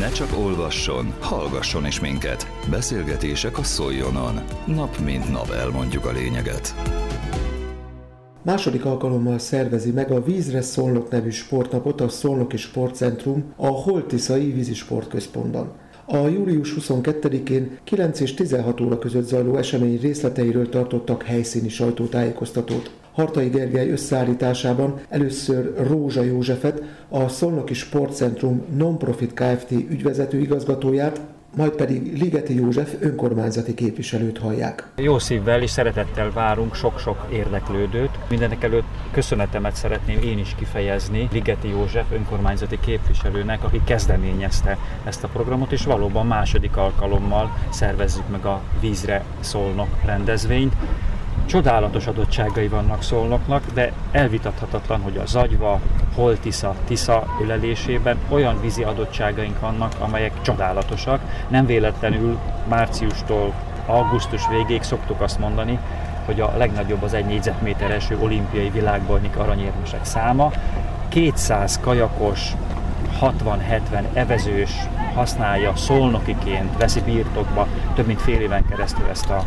Ne csak olvasson, hallgasson is minket. Beszélgetések a Szoljonon. Nap mint nap elmondjuk a lényeget. Második alkalommal szervezi meg a Vízre Szolnok nevű sportnapot a Szolnoki Sportcentrum a Holtiszai Ívízi Sportközpontban. A július 22-én 9 és 16 óra között zajló esemény részleteiről tartottak helyszíni sajtótájékoztatót. Hartai Gergely összeállításában először Rózsa Józsefet, a Szolnoki Sportcentrum Nonprofit Kft. ügyvezető igazgatóját, majd pedig Ligeti József önkormányzati képviselőt hallják. Jó szívvel és szeretettel várunk sok-sok érdeklődőt. Mindenek előtt köszönetemet szeretném én is kifejezni Ligeti József önkormányzati képviselőnek, aki kezdeményezte ezt a programot, és valóban második alkalommal szervezzük meg a Vízre Szolnok rendezvényt. Csodálatos adottságai vannak szolnoknak, de elvitathatatlan, hogy a Zagyva, Holtisza, Tisza ölelésében olyan vízi adottságaink vannak, amelyek csodálatosak. Nem véletlenül márciustól augusztus végéig szoktuk azt mondani, hogy a legnagyobb az egy négyzetméter eső olimpiai világbajnik aranyérmesek száma. 200 kajakos, 60-70 evezős használja szolnokiként, veszi birtokba több mint fél éven keresztül ezt a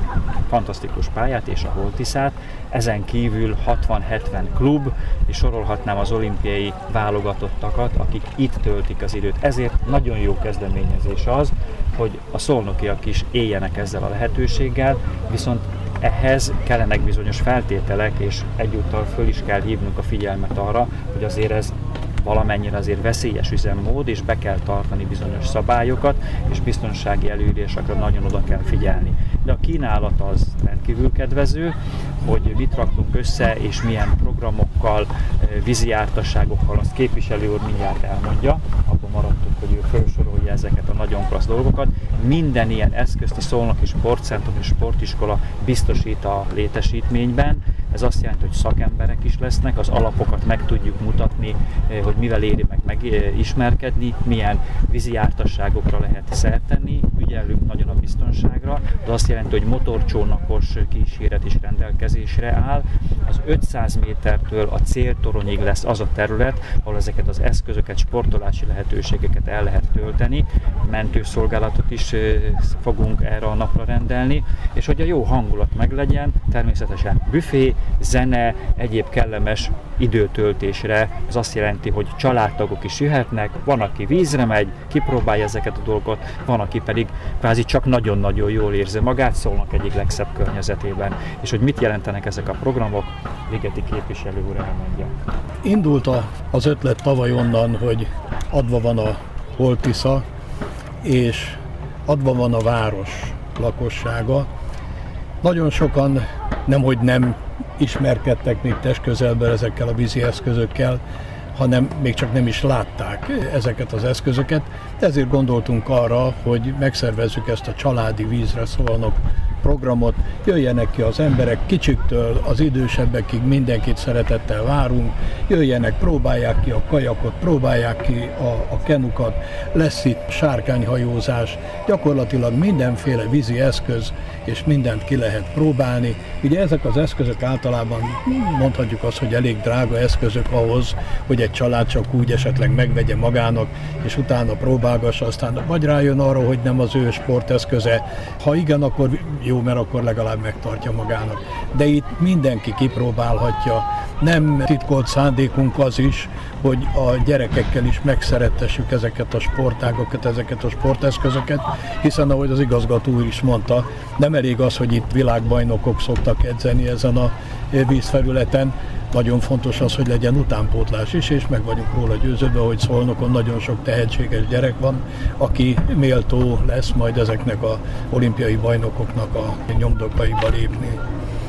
fantasztikus pályát és a Holtiszát. Ezen kívül 60-70 klub, és sorolhatnám az olimpiai válogatottakat, akik itt töltik az időt. Ezért nagyon jó kezdeményezés az, hogy a szolnokiak is éljenek ezzel a lehetőséggel, viszont ehhez kellenek bizonyos feltételek, és egyúttal föl is kell hívnunk a figyelmet arra, hogy azért ez valamennyire azért veszélyes üzemmód, és be kell tartani bizonyos szabályokat, és biztonsági előírásekre nagyon oda kell figyelni. De a kínálat az rendkívül kedvező, hogy mit raktunk össze, és milyen programokkal, eh, vízi jártasságokkal, azt képviselő úr mindjárt elmondja, abban maradtunk, hogy ő felsorolja ezeket a nagyon klassz dolgokat. Minden ilyen eszközt a Szolnoki Sportcentrum és Sportiskola biztosít a létesítményben, ez azt jelenti, hogy szakemberek is lesznek, az alapokat meg tudjuk mutatni, eh, hogy mivel éri meg megismerkedni, milyen vízi jártasságokra lehet szert tenni, ügyelünk nagyon a biztonságra, de azt jelenti, hogy motorcsónakos kíséret is rendelkezésre áll. Az 500 métertől a céltoronyig lesz az a terület, ahol ezeket az eszközöket, sportolási lehetőségeket el lehet tölteni. Mentőszolgálatot is fogunk erre a napra rendelni, és hogy a jó hangulat meglegyen, természetesen büfé, zene, egyéb kellemes időtöltésre. Ez azt jelenti, hogy családtagok is jöhetnek, van, aki vízre megy, kipróbálja ezeket a dolgokat, van, aki pedig kvázi csak nagyon-nagyon jól érzi magát, szólnak egyik legszebb környezetében. És hogy mit jelentenek ezek a programok, Ligeti képviselő úr elmondja. Indult az ötlet tavaly onnan, hogy adva van a Holtisza, és adva van a város lakossága. Nagyon sokan nemhogy nem ismerkedtek még testközelben ezekkel a vízi eszközökkel, hanem még csak nem is látták ezeket az eszközöket. Ezért gondoltunk arra, hogy megszervezzük ezt a családi vízre szólnok programot, jöjjenek ki az emberek, kicsiktől az idősebbekig mindenkit szeretettel várunk, jöjjenek, próbálják ki a kajakot, próbálják ki a, a kenukat, lesz itt sárkányhajózás, gyakorlatilag mindenféle vízi eszköz, és mindent ki lehet próbálni. Ugye ezek az eszközök általában mondhatjuk azt, hogy elég drága eszközök ahhoz, hogy egy család csak úgy esetleg megvegye magának, és utána próbálgassa, aztán vagy rájön arra, hogy nem az ő sporteszköze. Ha igen, akkor jó, mert akkor legalább megtartja magának. De itt mindenki kipróbálhatja. Nem titkolt szándékunk az is, hogy a gyerekekkel is megszerettessük ezeket a sportágokat, ezeket a sporteszközöket, hiszen ahogy az igazgató is mondta, nem elég az, hogy itt világbajnokok szoktak edzeni ezen a vízfelületen, nagyon fontos az, hogy legyen utánpótlás is, és meg vagyunk róla győződve, hogy Szolnokon nagyon sok tehetséges gyerek van, aki méltó lesz majd ezeknek a olimpiai bajnokoknak a nyomdokaiba lépni.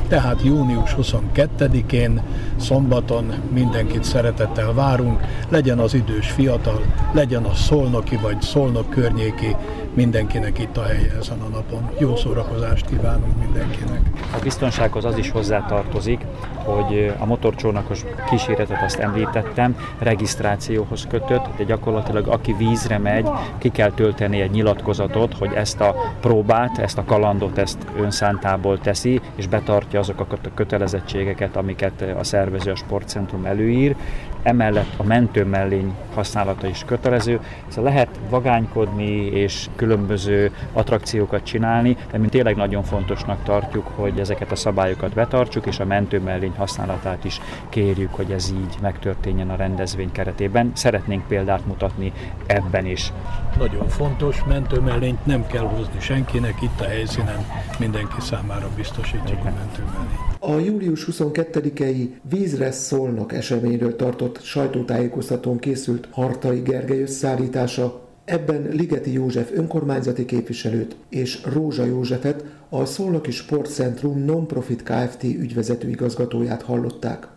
Tehát június 22-én, szombaton mindenkit szeretettel várunk, legyen az idős fiatal, legyen a szolnoki vagy szolnok környéki, mindenkinek itt a helye ezen a napon. Jó szórakozást kívánunk mindenkinek! A biztonsághoz az is hozzátartozik, hogy a motorcsónakos kíséretet azt említettem, regisztrációhoz kötött, de gyakorlatilag aki vízre megy, ki kell tölteni egy nyilatkozatot, hogy ezt a próbát, ezt a kalandot, ezt önszántából teszi, és betartja azokat a kötelezettségeket, amiket a szervező a sportcentrum előír, emellett a mentőmellény használata is kötelező. Szóval lehet vagánykodni és különböző attrakciókat csinálni, de mi tényleg nagyon fontosnak tartjuk, hogy ezeket a szabályokat betartsuk, és a mentőmellény használatát is kérjük, hogy ez így megtörténjen a rendezvény keretében. Szeretnénk példát mutatni ebben is. Nagyon fontos, mentőmellényt nem kell hozni senkinek, itt a helyszínen mindenki számára biztosítjuk a mentőmellényt. A július 22-i Vízre szólnak eseményről tartott sajtótájékoztatón készült Hartai Gergely összeállítása, Ebben Ligeti József önkormányzati képviselőt és Rózsa Józsefet, a Szolnoki Sportcentrum Non-Profit Kft. ügyvezető igazgatóját hallották.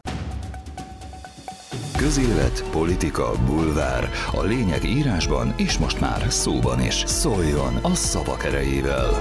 Közélet, politika, bulvár. A lényeg írásban és most már szóban is. Szóljon a szavak erejével!